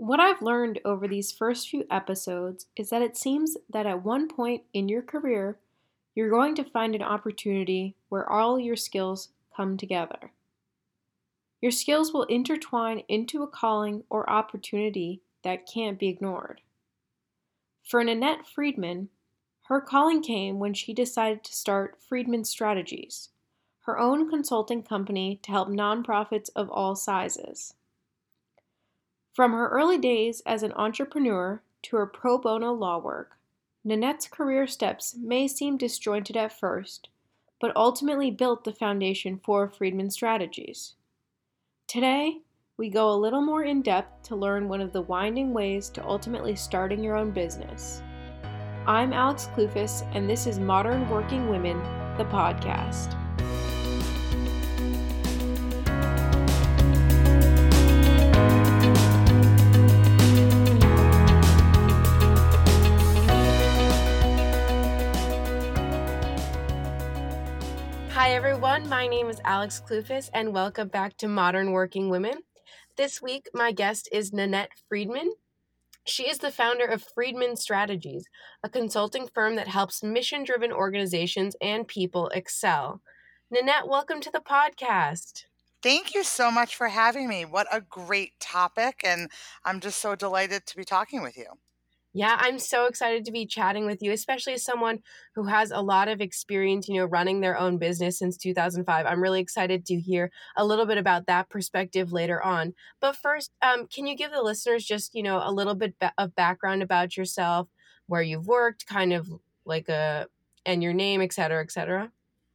What I've learned over these first few episodes is that it seems that at one point in your career, you're going to find an opportunity where all your skills come together. Your skills will intertwine into a calling or opportunity that can't be ignored. For Nanette Fryman, her calling came when she decided to start Fryman Strategies, her own consulting company to help nonprofits of all sizes. From her early days as an entrepreneur to her pro bono law work, Nanette's career steps may seem disjointed at first, but ultimately built the foundation for Fryman Strategies. Today, we go a little more in depth to learn one of the winding ways to ultimately starting your own business. I'm Alex Clufus, and this is Modern Working Women, the podcast. Hi, everyone. My name is Alex Clufus, and welcome back to Modern Working Women. This week, my guest is Nanette Fryman. She is the founder of Fryman Strategies, a consulting firm that helps mission driven organizations and people excel. Nanette, welcome to the podcast. Thank you so much for having me. What a great topic, and I'm just so delighted to be talking with you. Yeah, I'm so excited to be chatting with you, especially as someone who has a lot of experience, you know, running their own business since 2005. I'm really excited to hear a little bit about that perspective later on. But first, um, can you give the listeners just, you know, a little bit of background about yourself, where you've worked, kind of like a, and your name, et cetera, et cetera?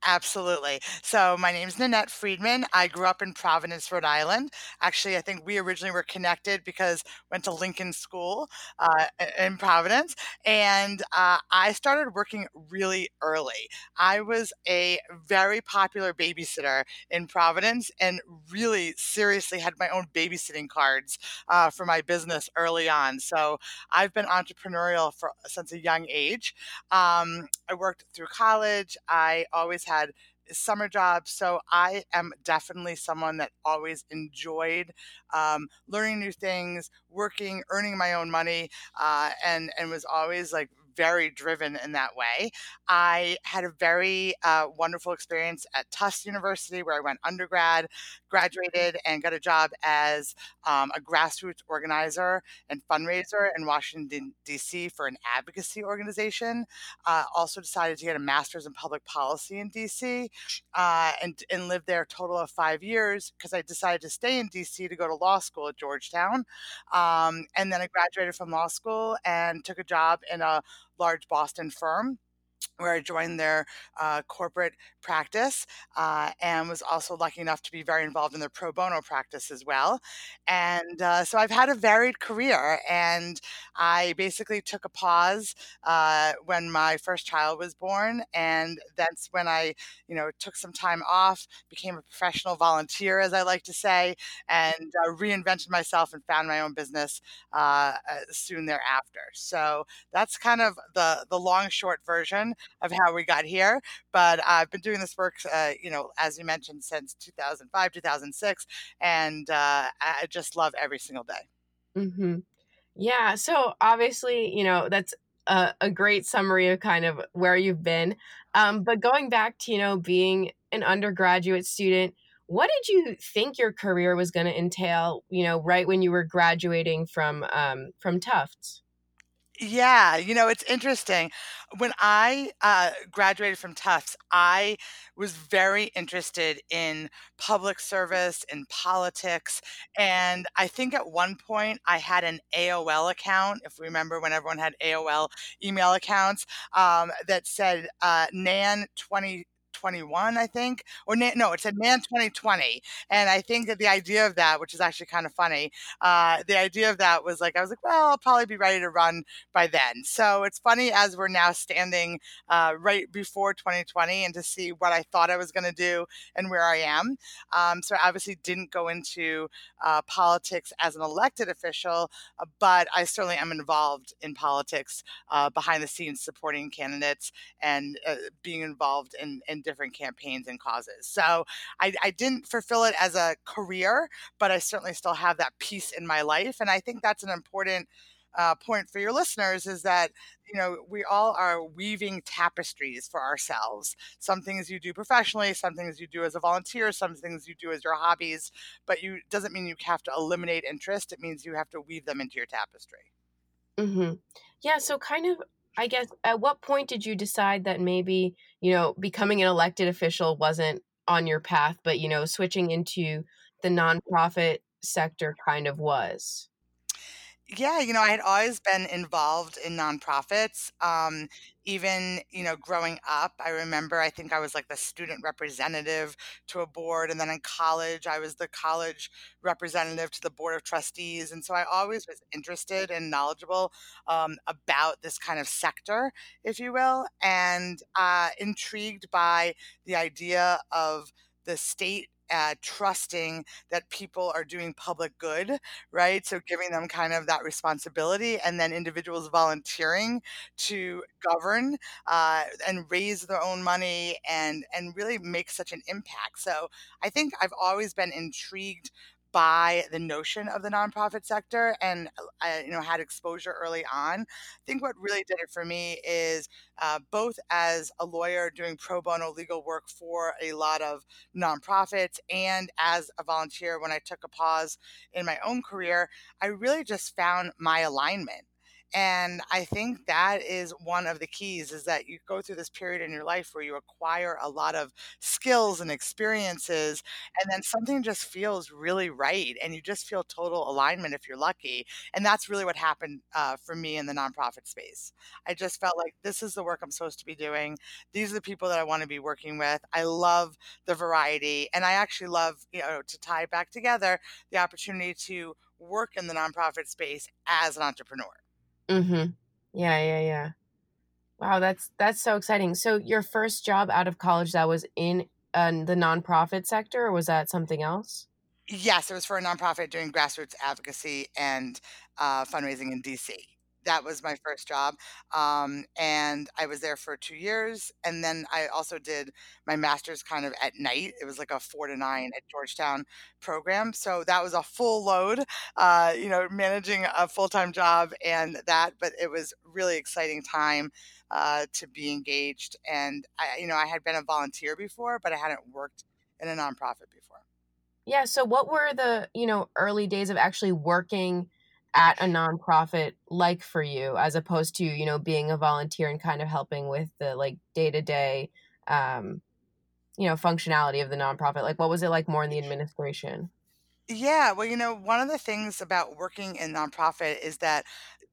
Absolutely. So my name is Nanette Fryman. I grew up in Providence, Rhode Island. Actually, I think we originally were connected because went to Lincoln School uh, in Providence, and uh, I started working really early. I was a very popular babysitter in Providence, and really seriously had my own babysitting cards uh, for my business early on. So I've been entrepreneurial for since a young age. Um, I worked through college. I always had had summer jobs. So I am definitely someone that always enjoyed um, learning new things, working, earning my own money, uh, and and was always like very driven in that way. I had a very uh, wonderful experience at Tufts University where I went undergrad, graduated, and got a job as um, a grassroots organizer and fundraiser in Washington, D.C. for an advocacy organization. Uh, also decided to get a master's in public policy in D.C. Uh, and, and lived there a total of five years because I decided to stay in D.C. to go to law school at Georgetown. Um, and then I graduated from law school and took a job in a large Boston firm where I joined their uh, corporate practice uh, and was also lucky enough to be very involved in their pro bono practice as well. And uh, so I've had a varied career, and I basically took a pause uh, when my first child was born, and that's when I, you know, took some time off, became a professional volunteer, as I like to say, and uh, reinvented myself and found my own business uh, soon thereafter. So that's kind of the the long short version of how we got here. But I've been doing this work, uh, you know, as you mentioned, since 2005, 2006, and uh, I just love every single day. Mm-hmm. Yeah. So obviously, you know, that's a, a, great summary of kind of where you've been. Um, but going back to, you know, being an undergraduate student, what did you think your career was going to entail, you know, right when you were graduating from um, from Tufts? Yeah, you know, it's interesting. When I uh, graduated from Tufts, I was very interested in public service and politics. And I think at one point I had an AOL account, if we remember when everyone had AOL email accounts, um, that said uh, NAN 20 2021, I think, or no, it said Man 2020. And I think that the idea of that, which is actually kind of funny, uh, the idea of that was like, I was like, well, I'll probably be ready to run by then. So it's funny as we're now standing uh, right before 2020 and to see what I thought I was going to do and where I am. Um, so I obviously didn't go into uh, politics as an elected official, uh, but I certainly am involved in politics uh, behind the scenes, supporting candidates and uh, being involved in, in different different campaigns and causes. So I, I didn't fulfill it as a career, but I certainly still have that piece in my life. And I think that's an important uh, point for your listeners is that you know we all are weaving tapestries for ourselves some things you do professionally some things you do as a volunteer some things you do as your hobbies but you doesn't mean you have to eliminate interest it means you have to weave them into your tapestry Mhm. Yeah, so kind of I guess at what point did you decide that maybe, you know, becoming an elected official wasn't on your path, but you know, switching into the nonprofit sector kind of was? Yeah, you know, I had always been involved in nonprofits. Um, even, you know, growing up, I remember I think I was like the student representative to a board. And then in college, I was the college representative to the board of trustees. And so I always was interested and knowledgeable um, about this kind of sector, if you will, and uh, intrigued by the idea of the state uh, trusting that people are doing public good, right? So giving them kind of that responsibility, and then individuals volunteering to govern uh, and raise their own money and and really make such an impact. So I think I've always been intrigued by the notion of the nonprofit sector and uh, I, you know had exposure early on. I think what really did it for me is uh, both as a lawyer doing pro bono legal work for a lot of nonprofits and as a volunteer when I took a pause in my own career, I really just found my alignment. And I think that is one of the keys is that you go through this period in your life where you acquire a lot of skills and experiences, and then something just feels really right, and you just feel total alignment if you're lucky. And that's really what happened uh, for me in the nonprofit space. I just felt like this is the work I'm supposed to be doing. These are the people that I want to be working with. I love the variety, and I actually love, you know, to tie back together, the opportunity to work in the nonprofit space as an entrepreneur. Mhm. Yeah, yeah, yeah. Wow, that's that's so exciting. So your first job out of college that was in uh, the nonprofit sector, or was that something else? Yes, it was for a nonprofit doing grassroots advocacy and, uh, fundraising in DC. That was my first job, um, and I was there for 2 years, and then I also did my master's kind of at night. It was like a 4 to 9 at Georgetown program, so that was a full load, uh, you know, managing a full-time job and that, but it was really exciting time, uh, to be engaged, and I you know, I had been a volunteer before, but I hadn't worked in a nonprofit before. Yeah, so what were the, you know, early days of actually working at a nonprofit like for you as opposed to, you know, being a volunteer and kind of helping with the like day-to-day um, you know, functionality of the nonprofit? Like what was it like more in the administration? Yeah, well, you know, one of the things about working in nonprofit is that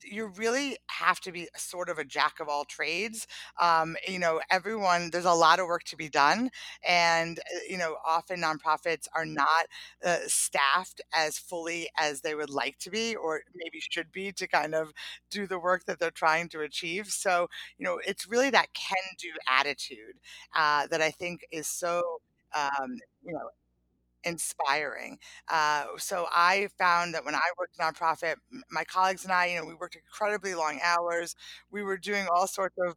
you really have to be sort of a jack of all trades. Um, you know, everyone, there's a lot of work to be done. And, uh, you know, often nonprofits are not uh, staffed as fully as they would like to be or maybe should be to kind of do the work that they're trying to achieve. So, you know, it's really that can do attitude uh, that I think is so. Um, you know, inspiring. Uh, so I found that when I worked nonprofit, my colleagues and I, you know, we worked incredibly long hours. We were doing all sorts of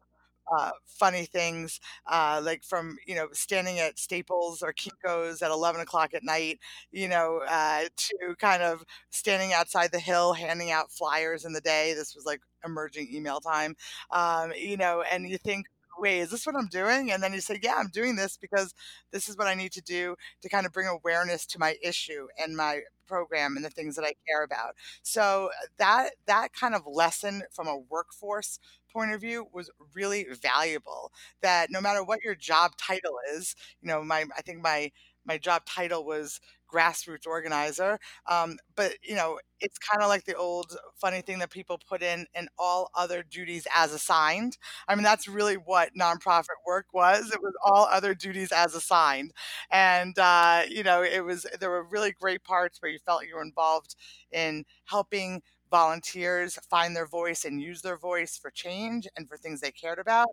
uh, funny things, uh, like from you know standing at Staples or Kinko's at eleven o'clock at night, you know, uh, to kind of standing outside the Hill handing out flyers in the day. This was like emerging email time, um, you know, and you think wait, is this what I'm doing? And then you say, yeah, I'm doing this because this is what I need to do to kind of bring awareness to my issue and my program and the things that I care about. So uh, that that kind of lesson from a workforce point of view was really valuable that no matter what your job title is, you know, my I think my my job title was grassroots organizer. Um, but you know, it's kind of like the old funny thing that people put in and all other duties as assigned. I mean, that's really what nonprofit work was. It was all other duties as assigned, and uh, you know, it was there were really great parts where you felt you were involved in helping volunteers find their voice and use their voice for change and for things they cared about.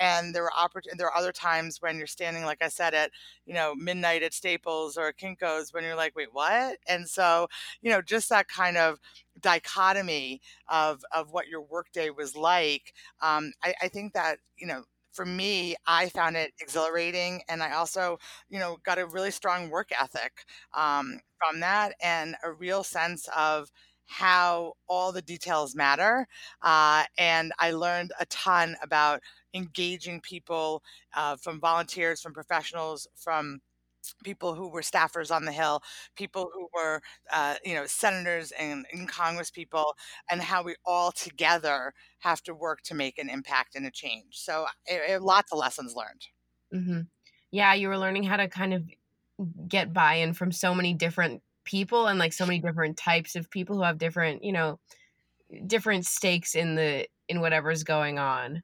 And there were oppor- there are other times when you're standing, like I said, at you know midnight at Staples or Kinko's when you're like, wait, what? And so you know, just that kind of dichotomy of of what your workday was like. Um, I, I think that you know for me, I found it exhilarating, and I also, you know, got a really strong work ethic, um, from that and a real sense of how all the details matter, uh, and I learned a ton about engaging people, uh, from volunteers, from professionals, from people who were staffers on the Hill, people who were, uh, you know, senators and and congresspeople, and how we all together have to work to make an impact and a change. So, eh eh, lots of lessons learned. Mhm. Yeah, you were learning how to kind of get buy-in from so many different people and, like, so many different types of people who have different, you know, different stakes in the in whatever's going on.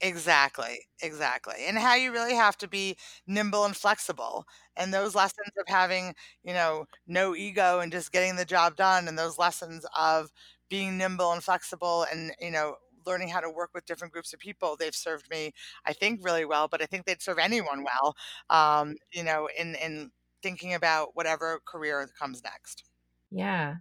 Exactly, exactly, and how you really have to be nimble and flexible, and those lessons of having, you know, no ego and just getting the job done, and those lessons of being nimble and flexible and, you know, learning how to work with different groups of people, they've served me, I think, really well, but I think they'd serve anyone well, um, you know, in in thinking about whatever career comes next. Yeah.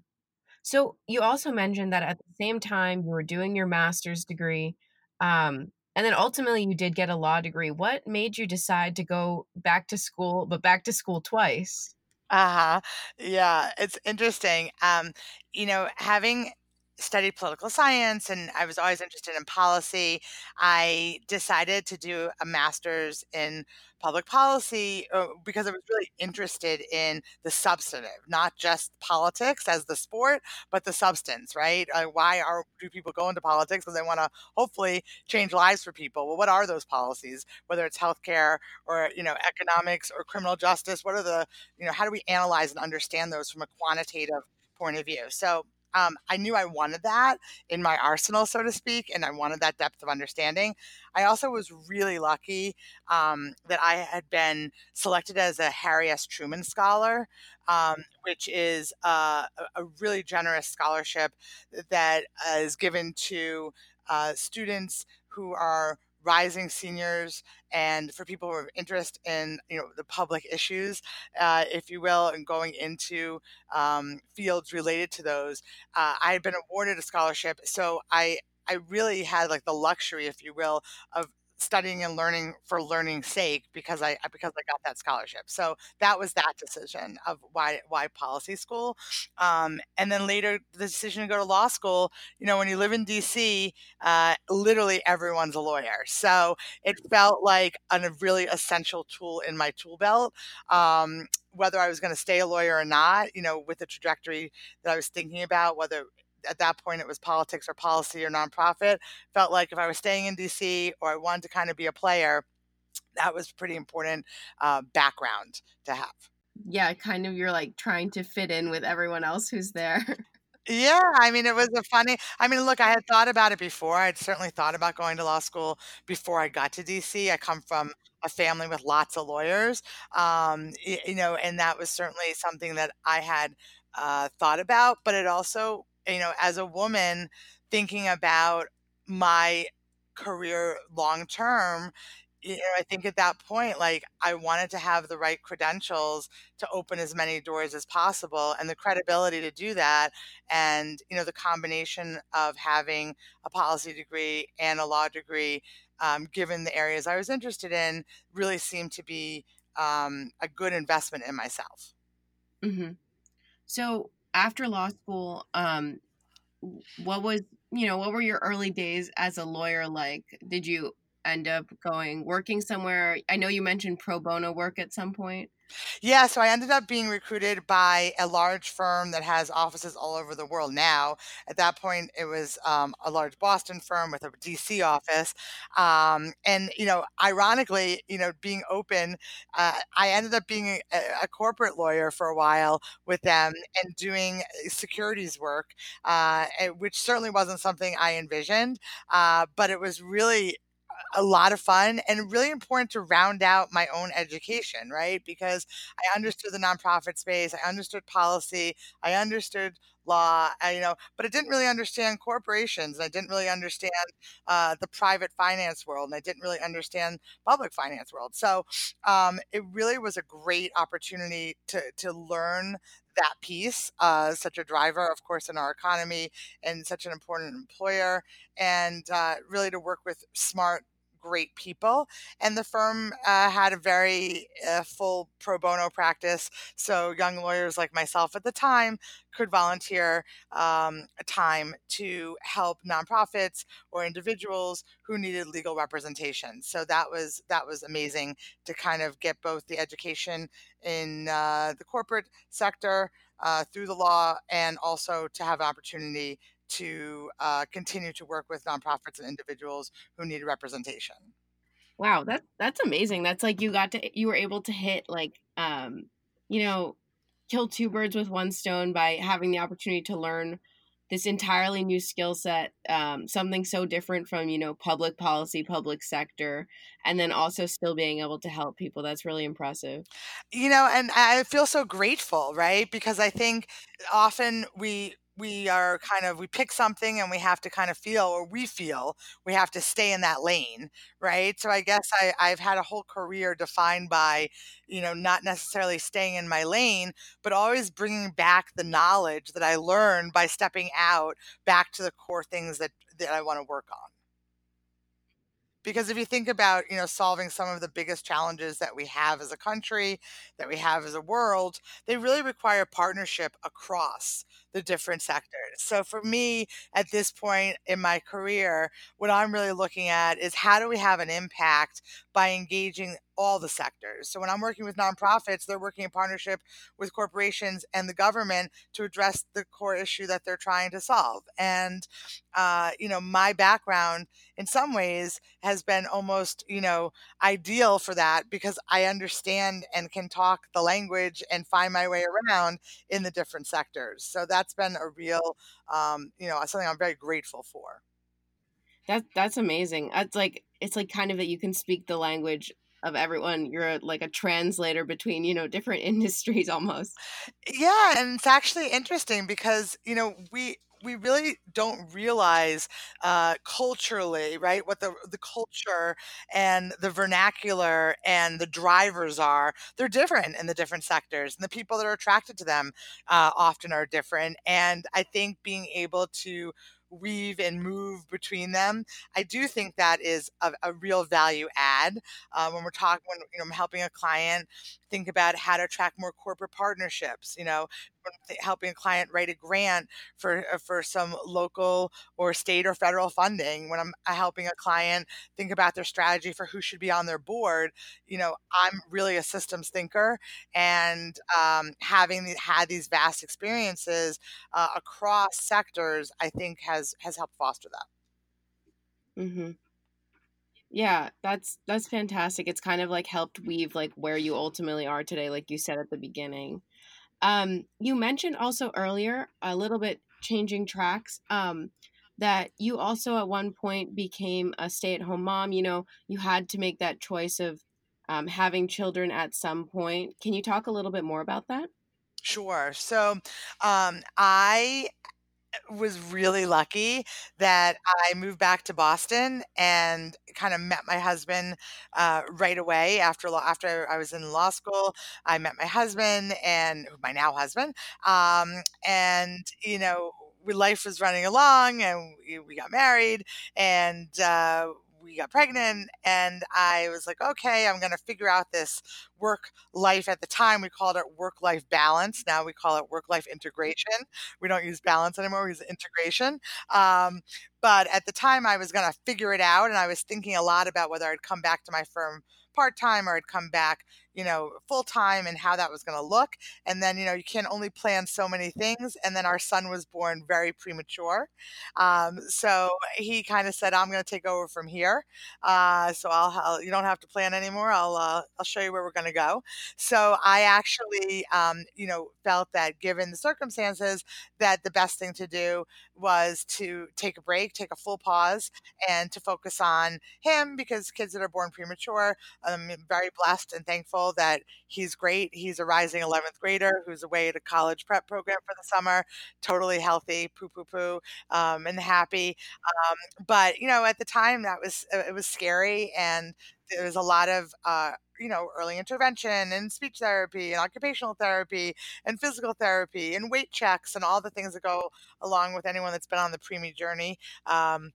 So, you also mentioned that at the same time you were doing your master's degree, um, and then ultimately you did get a law degree. What made you decide to go back to school, but back to school twice? Uh-huh. Yeah, it's interesting, um, you know, having studied political science and I was always interested in policy, I decided to do a master's in public policy, uh, because I was really interested in the substantive, not just politics as the sport, but the substance, right? Uh, why are do people go into politics? Because they wanna hopefully change lives for people. Well, what are those policies? Whether it's healthcare or, you know, economics or criminal justice, what are the you know, how do we analyze and understand those from a quantitative point of view? So, um, I knew I wanted that in my arsenal, so to speak, and I wanted that depth of understanding. I also was really lucky, um, that I had been selected as a Harry S. Truman Scholar, um, which is, uh, a a really generous scholarship that, uh, given to, uh, students who are rising seniors and for people who have interest in, you know, the public issues, uh, if you will, and going into, um, fields related to those. Uh, I had been awarded a scholarship, so I I really had, like, the luxury, if you will, of studying and learning for learning's sake because I because I got that scholarship. So, that was that decision of why why policy school, um, and then later, the decision to go to law school, you know, when you live in DC, uh, literally everyone's a lawyer, so it felt like a really essential tool in my tool belt, um, whether I was gonna stay a lawyer or not, you know, with the trajectory that I was thinking about, whether at that point it was politics or policy or nonprofit, felt like if I was staying in DC or I wanted to kinda be a player, that was pretty important, uh, background to have. Yeah, kind of you're, like, trying to fit in with everyone else who's there. Yeah, I mean, it was a funny I mean, look, I had thought about it before, I'd certainly thought about going to law school before I got to DC, I come from a family with lots of lawyers, um, you know, and that was certainly something that I had, uh, thought about, but it also you know, as a woman thinking about my career long term, you know, I think at that point, like, I wanted to have the right credentials to open as many doors as possible and the credibility to do that, and, you know, the combination of having a policy degree and a law degree, um, given the areas I was interested in, really seemed to be, um, a good investment in myself. Mhm. So, after law school, um, what was you know, what were your early days as a lawyer like? Did you end up going working somewhere? I know you mentioned pro bono work at some point. Yeah, so I ended up being recruited by a large firm that has offices all over the world now. At that point, it was, um, a large Boston firm with a DC office, um, and, you know, ironically, you know, being open, uh, I ended up being a a corporate lawyer for a while with them and doing, uh, securities work, uh, which certainly wasn't something I envisioned, uh, but it was really a lot of fun and really important to round out my own education, right? Because I understood the nonprofit space, I understood policy, I understood law, I you know, but I didn't really understand corporations, And I didn't really understand, uh, the private finance world, and I didn't really understand public finance world. So, um, it really was a great opportunity to to learn that piece, uh, such a driver, of course, in our economy and such an important employer, and, uh, really to work with smart, great people. And the firm uh, had a very uh, full pro bono practice. So young lawyers like myself at the time could volunteer um, time to help nonprofits or individuals who needed legal representation. So that was that was amazing to kind of get both the education in uh, the corporate sector uh, through the law and also to have an opportunity to uh, continue to work with nonprofits and individuals who need representation. Wow, that that's amazing. That's like you got to you were able to hit like um you know kill two birds with one stone by having the opportunity to learn this entirely new skill set um, something so different from you know public policy public sector and then also still being able to help people that's really impressive you know and i feel so grateful right because i think often we we are kind of we pick something and we have to kind of feel or we feel we have to stay in that lane right? So i guess I, i've had a whole career defined by you know not necessarily staying in my lane but always bringing back the knowledge that i learned by stepping out back to the core things that that i want to work on. Because if you think about you know solving some of the biggest challenges that we have as a country that we have as a world they really require partnership across the different sectors so for me at this point in my career what i'm really looking at is how do we have an impact by engaging all the sectors. So when I'm working with nonprofits, they're working in partnership with corporations and the government to address the core issue that they're trying to solve. And uh, you know, my background in some ways has been almost, you know, ideal for that because I understand and can talk the language and find my way around in the different sectors. So that's been a real, um, you know, something I'm very grateful for. That that's amazing. It's like it's like kind of that you can speak the language of everyone you're like a translator between you know different industries almost yeah and it's actually interesting because you know we we really don't realize uh, culturally, right, what the the culture and the vernacular and the drivers are. They're different in the different sectors, and the people that are attracted to them uh, often are different. And I think being able to weave and move between them. I do think that is a, a real value add uh, when we're talking when you know I'm helping a client think about how to attract more corporate partnerships. You know, helping a client write a grant for uh, for some local or state or federal funding. When I'm uh, helping a client think about their strategy for who should be on their board, you know, I'm really a systems thinker, and um, having had these vast experiences uh, across sectors, I think has has helped foster that. Mm-hmm. Yeah, that's that's fantastic. It's kind of like helped weave like where you ultimately are today, like you said at the beginning. Um, you mentioned also earlier a little bit changing tracks. Um, that you also at one point became a stay-at-home mom. You know, you had to make that choice of um, having children at some point. Can you talk a little bit more about that? Sure. So, um, I was really lucky that I moved back to Boston and kind of met my husband uh, right away after law. After I was in law school, I met my husband and my now husband, um, and you know, life was running along, and we, we got married, and uh, we got pregnant and I was like, okay, I'm going to figure out this work life. At the time, we called it work life balance. Now we call it work life integration. We don't use balance anymore, we use integration. Um, but at the time, I was going to figure it out. And I was thinking a lot about whether I'd come back to my firm part time or I'd come back, you know, full time and how that was going to look. And then, you know, you can only plan so many things. And then our son was born very premature. Um, so he kind of said, I'm going to take over from here. Uh, so I'll, I'll, you don't have to plan anymore. I'll, uh, I'll show you where we're going to go. So I actually, um, you know, felt that given the circumstances, that the best thing to do was to take a break, take a full pause, and to focus on him because kids that are born premature, I'm very blessed and thankful that he's great. He's a rising 11th grader who's away at a college prep program for the summer, totally healthy, poo poo poo, um, and happy. Um, but you know, at the time, that was it was scary, and there was a lot of uh, you know early intervention and speech therapy and occupational therapy and physical therapy and weight checks and all the things that go along with anyone that's been on the preemie journey. Um,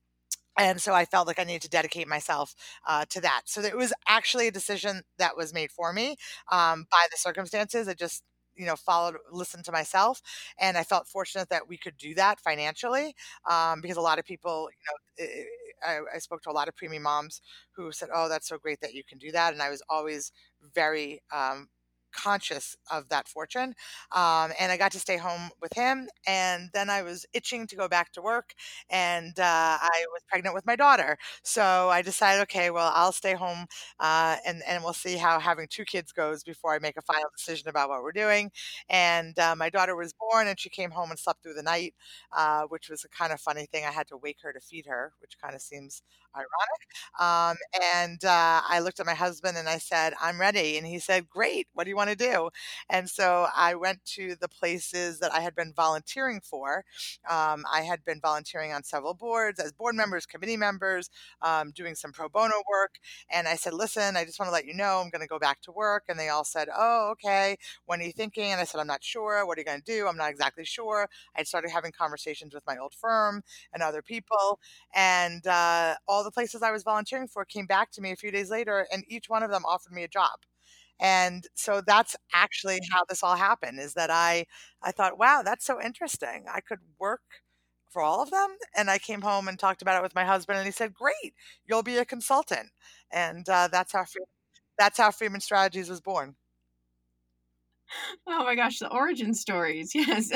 And so I felt like I needed to dedicate myself, uh, to that. So it was actually a decision that was made for me, um, by the circumstances. I just, you know, followed listened to myself, and I felt fortunate that we could do that financially, um, because a lot of people, you know, I I spoke to a lot of preemie moms who said, "Oh, that's so great that you can do that," and I was always very, um, conscious of that fortune, um, and I got to stay home with him, and then I was itching to go back to work, and, uh, I was pregnant with my daughter. So I decided, "Okay, well, I'll stay home, uh, and and we'll see how having 2 kids goes before I make a final decision about what we're doing." And, uh, my daughter was born, and she came home and slept through the night, uh, which was a kind of funny thing. I had to wake her to feed her, which kinda seems ironic. Um, and, uh, I looked at my husband and I said, "I'm ready," and he said, "Great, what do you wanna do?" And so I went to the places that I had been volunteering for. Um, I had been volunteering on several boards as board members, committee members, um, doing some pro bono work, and I said, "Listen, I just wanna let you know I'm gonna go back to work," and they all said, "Oh, okay. When are you thinking?" And I said, "I'm not sure. What are you gonna do?" "I'm not exactly sure." I started having conversations with my old firm and other people, and, uh, all the places I was volunteering for came back to me a few days later, and each one of them offered me a job. And so that's actually how this all happened, is that I I thought, "Wow, that's so interesting. I could work for all of them?" And I came home and talked about it with my husband, and he said, "Great, you'll be a consultant." And, uh, that's how Free that's how Fryman Strategies was born. Oh my gosh, the origin stories, yes.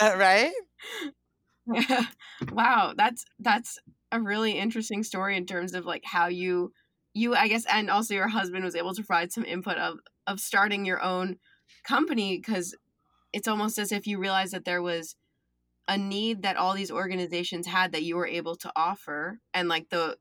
Uh, right? Yeah. Wow, that's that's a really interesting story in terms of, like, how you you, I guess and also your husband was able to provide some input of of starting your own company because it's almost as if you realized that there was a need that all these organizations had that you were able to offer, and, like, the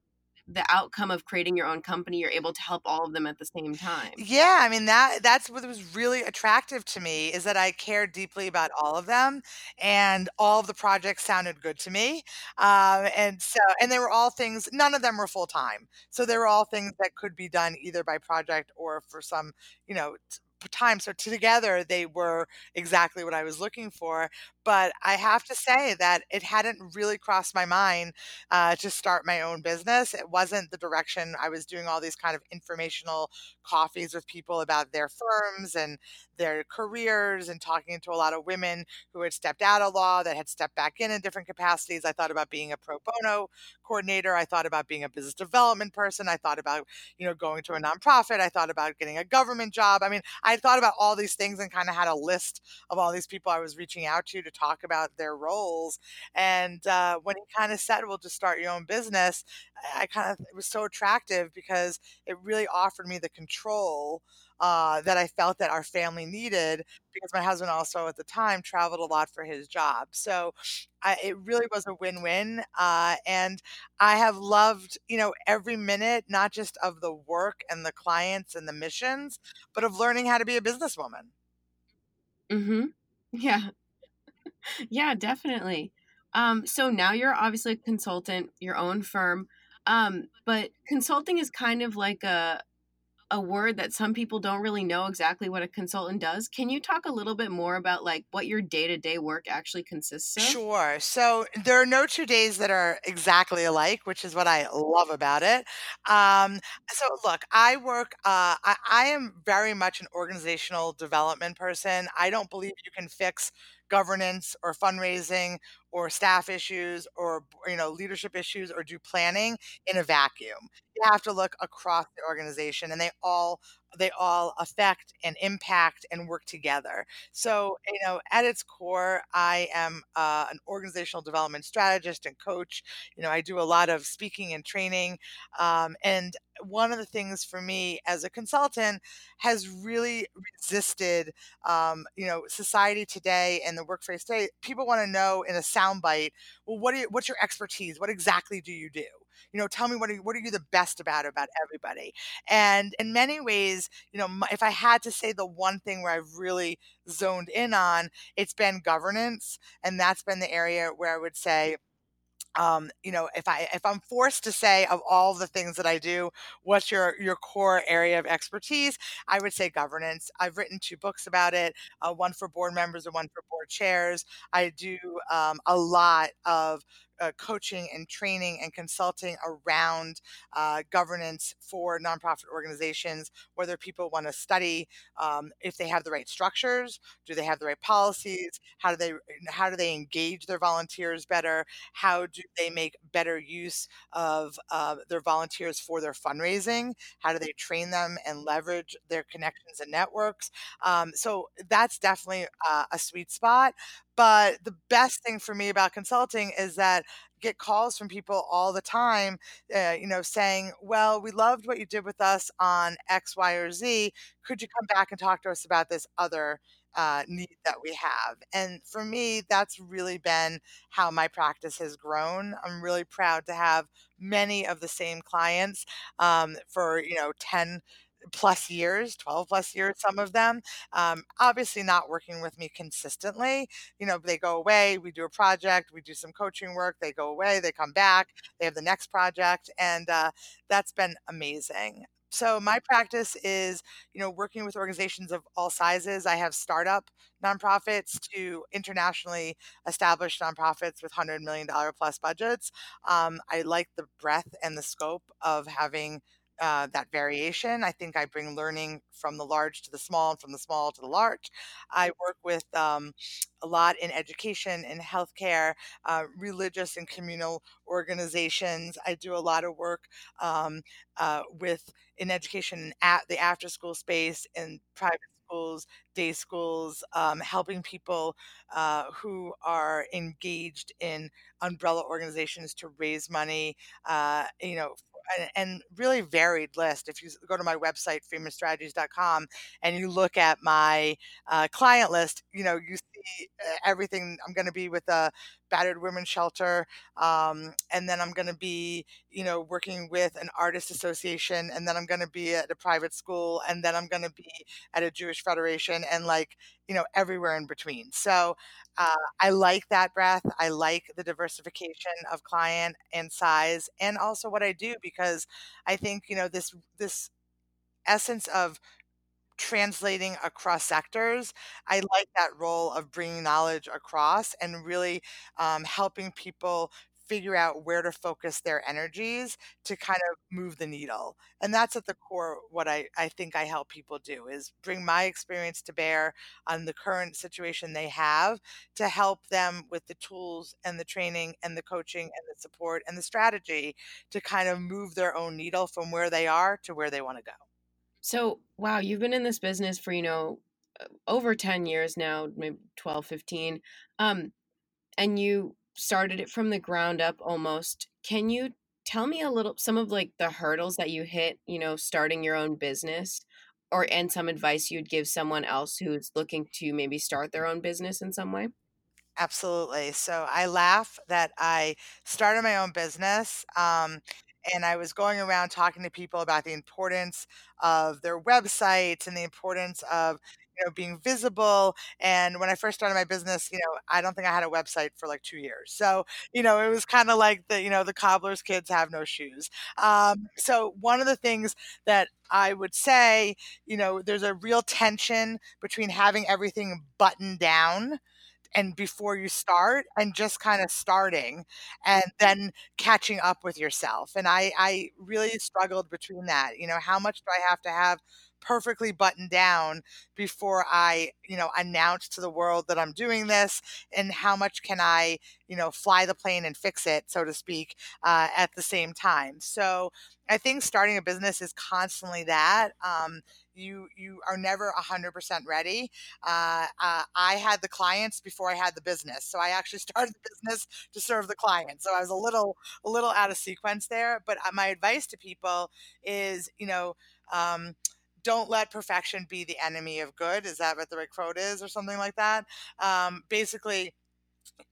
the outcome of creating your own company, you're able to help all of them at the same time. Yeah, I mean, that that's what was really attractive to me, is that I cared deeply about all of them, and all of the projects sounded good to me. Um, and so and they were all things none of them were full-time. So they were all things that could be done either by project or for some, you know, t time. So together, they were exactly what I was looking for. But I have to say that it hadn't really crossed my mind, uh, to start my own business. It wasn't the direction I was doing all these kind of informational coffees with people about their firms and their careers and talking to a lot of women who had stepped out of law, that had stepped back in in different capacities. I thought about being a pro bono coordinator. I thought about being a business development person. I thought about, you know, going to a nonprofit. I thought about getting a government job. I mean, I thought about all these things and kinda had a list of all these people I was reaching out to to talk about their roles. And, uh, when he kinda said, "Well, just start your own business," I I kinda it was so attractive because it really offered me the control, uh, that I felt that our family needed because my husband also at the time traveled a lot for his job. So I it really was a win-win, uh, and I have loved, you know, every minute, not just of the work and the clients and the missions, but of learning how to be a businesswoman. Mm hmm. Yeah. Yeah, definitely. Um, so now you're obviously a consultant, your own firm, um, but consulting is kind of like a a word that some people don't really know exactly what a consultant does. Can you talk a little bit more about, like, what your day-to-day work actually consists of? Sure. So there are no 2 days that are exactly alike, which is what I love about it. Um, so look, I work, uh, I I am very much an organizational development person. I don't believe you can fix governance or fundraising or staff issues or, you know, leadership issues or do planning in a vacuum. You have to look across the organization, and they all they all affect and impact and work together. So, you know, at its core, I am, uh, an organizational development strategist and coach. You know, I do a lot of speaking and training, um, and one of the things for me as a consultant has really resisted, um, you know, society today and the workplace today. People wanna know in a soundbite, "Well, what you what's your expertise? What exactly do you do?" You know, "Tell me what are you what are you the best about about everybody?" And in many ways, you know, if I had to say the one thing where I've really zoned in on, it's been governance, and that's been the area where I would say, um, you know, if I if I'm forced to say of all the things that I do, what's your your core area of expertise, I would say governance. I've written 2 books about it, uh, 1 for board members and 1 for board chairs. I do, um, a lot of, uh, coaching and training and consulting around uh, governance for nonprofit organizations, whether people want to study um, if they have the right structures, do they have the right policies, how do they how do they engage their volunteers better, how do they make better use of uh, their volunteers for their fundraising, how do they train them and leverage their connections and networks. Um, so that's definitely uh, a sweet spot. But the best thing for me about consulting is that get calls from people all the time, uh, you know, saying, "Well, we loved what you did with us on X, Y, or Z. Could you come back and talk to us about this other uh, need that we have?" And for me, that's really been how my practice has grown. I'm really proud to have many of the same clients um, for you know 10 plus years, 12 plus years, some of them. Um, obviously, not working with me consistently. You know, they go away, we do a project, we do some coaching work, they go away, they come back, they have the next project, and uh, that's been amazing. So my practice is, you know, working with organizations of all sizes. I have startup nonprofits to internationally established nonprofits with $100 million plus budgets. Um, I like the breadth and the scope of having uh, that variation. I think I bring learning from the large to the small and from the small to the large. I work with um, a lot in education and healthcare, uh, religious and communal organizations. I do a lot of work um, uh, with in education at the after school space in private schools, day schools, um, helping people uh, who are engaged in umbrella organizations to raise money, uh, you know, and, and really varied list. If you go to my website, frymanstrategies.com, and you look at my uh, client list, you know, you everything. I'm going to be with a battered women's shelter, um, and then I'm going to be, you know, working with an artist association, and then I'm going to be at a private school, and then I'm going to be at a Jewish federation, and like, you know, everywhere in between. So uh, I like that breadth. I like the diversification of client and size, and also what I do because I think you know this this essence of translating across sectors. I like that role of bringing knowledge across and really um, helping people figure out where to focus their energies to kind of move the needle. And that's at the core what I, I think I help people do is bring my experience to bear on the current situation they have to help them with the tools and the training and the coaching and the support and the strategy to kind of move their own needle from where they are to where they want to go. So, wow, you've been in this business for, you know, uh, over 10 years now, maybe 12, 15. Um, and you started it from the ground up almost. Can you tell me a little some of like the hurdles that you hit, you know, starting your own business or and some advice you'd give someone else who's looking to maybe start their own business in some way? Absolutely. So I laugh that I started my own business. Um, and I was going around talking to people about the importance of their websites and the importance of you know being visible and when i first started my business you know i don't think i had a website for like two years so you know it was kind of like the you know the cobbler's kids have no shoes um, so one of the things that i would say you know there's a real tension between having everything buttoned down and before you start and just kind of starting and then catching up with yourself. And I I really struggled between that. You know, how much do I have to have perfectly buttoned down before I, you know, announce to the world that I'm doing this and how much can I, you know, fly the plane and fix it, so to speak, uh, at the same time. So I think starting a business is constantly that. Um, you you are never 100% ready uh, uh, i had the clients before i had the business so i actually started the business to serve the clients so i was a little a little out of sequence there but uh, my advice to people is you know um, don't let perfection be the enemy of good is that what the right quote is or something like that? Um, basically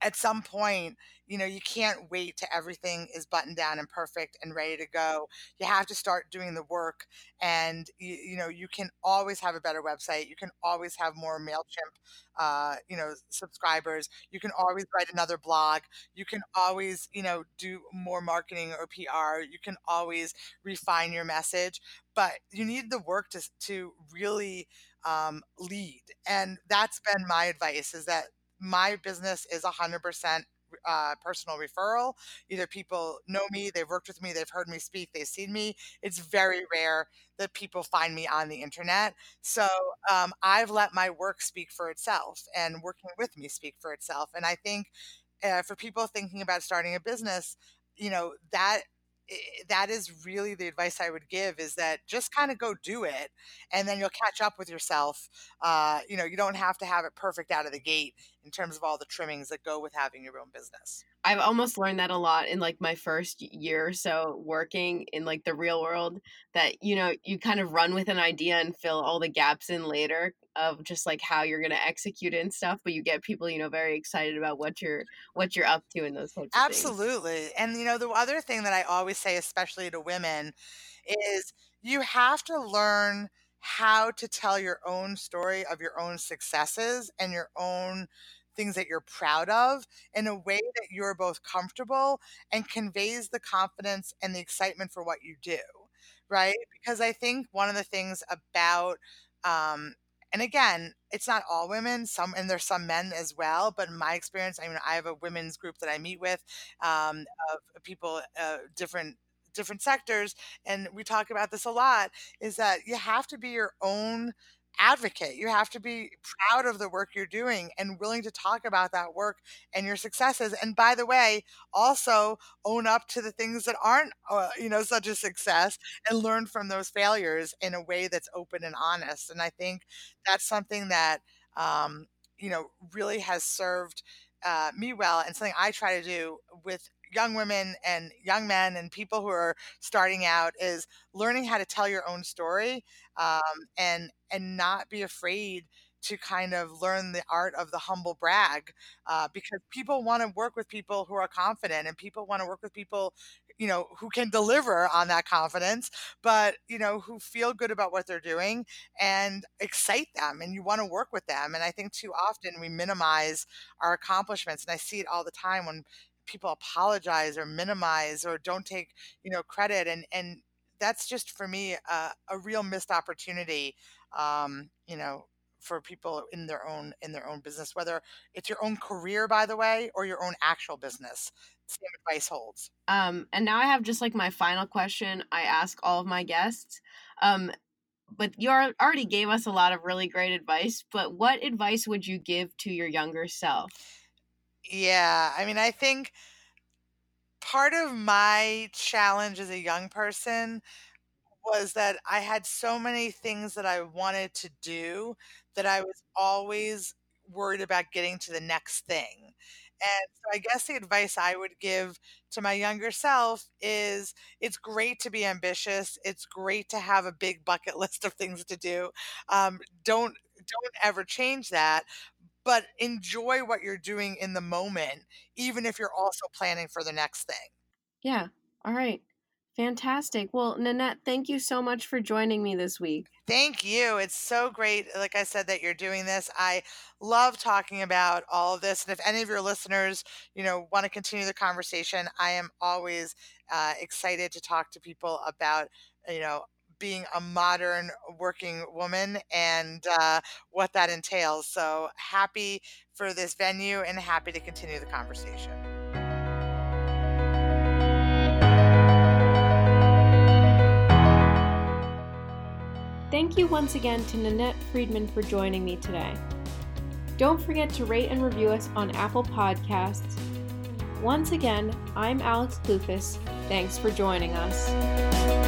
at some point, you know, you can't wait to everything is buttoned down and perfect and ready to go. You have to start doing the work, and you, you know, you can always have a better website. You can always have more Mailchimp, uh, you know, subscribers. You can always write another blog. You can always, you know, do more marketing or PR. You can always refine your message, but you need the work to to really um, lead. And that's been my advice: is that my business is 100% uh, personal referral. Either people know me, they've worked with me, they've heard me speak, they've seen me. It's very rare that people find me on the internet. So um, I've let my work speak for itself and working with me speak for itself. And I think uh, for people thinking about starting a business, you know, that that is really the advice I would give is that just kind of go do it and then you'll catch up with yourself. Uh, you know, you don't have to have it perfect out of the gate in terms of all the trimmings that go with having your own business. I've almost learned that a lot in like my first year or so working in like the real world that you know you kind of run with an idea and fill all the gaps in later of just like how you're going to execute it and stuff but you get people you know very excited about what you're what you're up to in those types absolutely and you know the other thing that i always say especially to women is you have to learn how to tell your own story of your own successes and your own things that you're proud of in a way that you're both comfortable and conveys the confidence and the excitement for what you do right because i think one of the things about um, and again, it's not all women, some and there's some men as well. But in my experience, I mean, I have a women's group that I meet with um, of people, uh, different different sectors, and we talk about this a lot. Is that you have to be your own advocate. You have to be proud of the work you're doing and willing to talk about that work and your successes. And by the way, also own up to the things that aren't, uh, you know, such a success and learn from those failures in a way that's open and honest. And I think that's something that, um, you know, really has served uh, me well and something I try to do with young women and young men and people who are starting out is learning how to tell your own story um, and and not be afraid to kind of learn the art of the humble brag uh, because people want to work with people who are confident and people want to work with people you know who can deliver on that confidence but you know who feel good about what they're doing and excite them and you want to work with them and i think too often we minimize our accomplishments and i see it all the time when people apologize or minimize or don't take you know credit and and that's just for me uh, a real missed opportunity um, you know for people in their own in their own business whether it's your own career by the way or your own actual business. Same advice holds. Um and now i have just like my final question i ask all of my guests um but you already gave us a lot of really great advice but what advice would you give to your younger self yeah, I mean, I think part of my challenge as a young person was that I had so many things that I wanted to do that I was always worried about getting to the next thing. And so I guess the advice I would give to my younger self is it's great to be ambitious. It's great to have a big bucket list of things to do. Um, don't don't ever change that but enjoy what you're doing in the moment, even if you're also planning for the next thing. Yeah. All right. Fantastic. Well, Nanette, thank you so much for joining me this week. Thank you. It's so great, like I said, that you're doing this. I love talking about all of this. And if any of your listeners, you know, want to continue the conversation, I am always uh, excited to talk to people about, you know, being a modern working woman and uh, what that entails. So happy for this venue and happy to continue the conversation. Thank you once again to Nanette Fryman for joining me today. Don't forget to rate and review us on Apple Podcasts. Once again, I'm Alex Clufus. Thanks for joining us.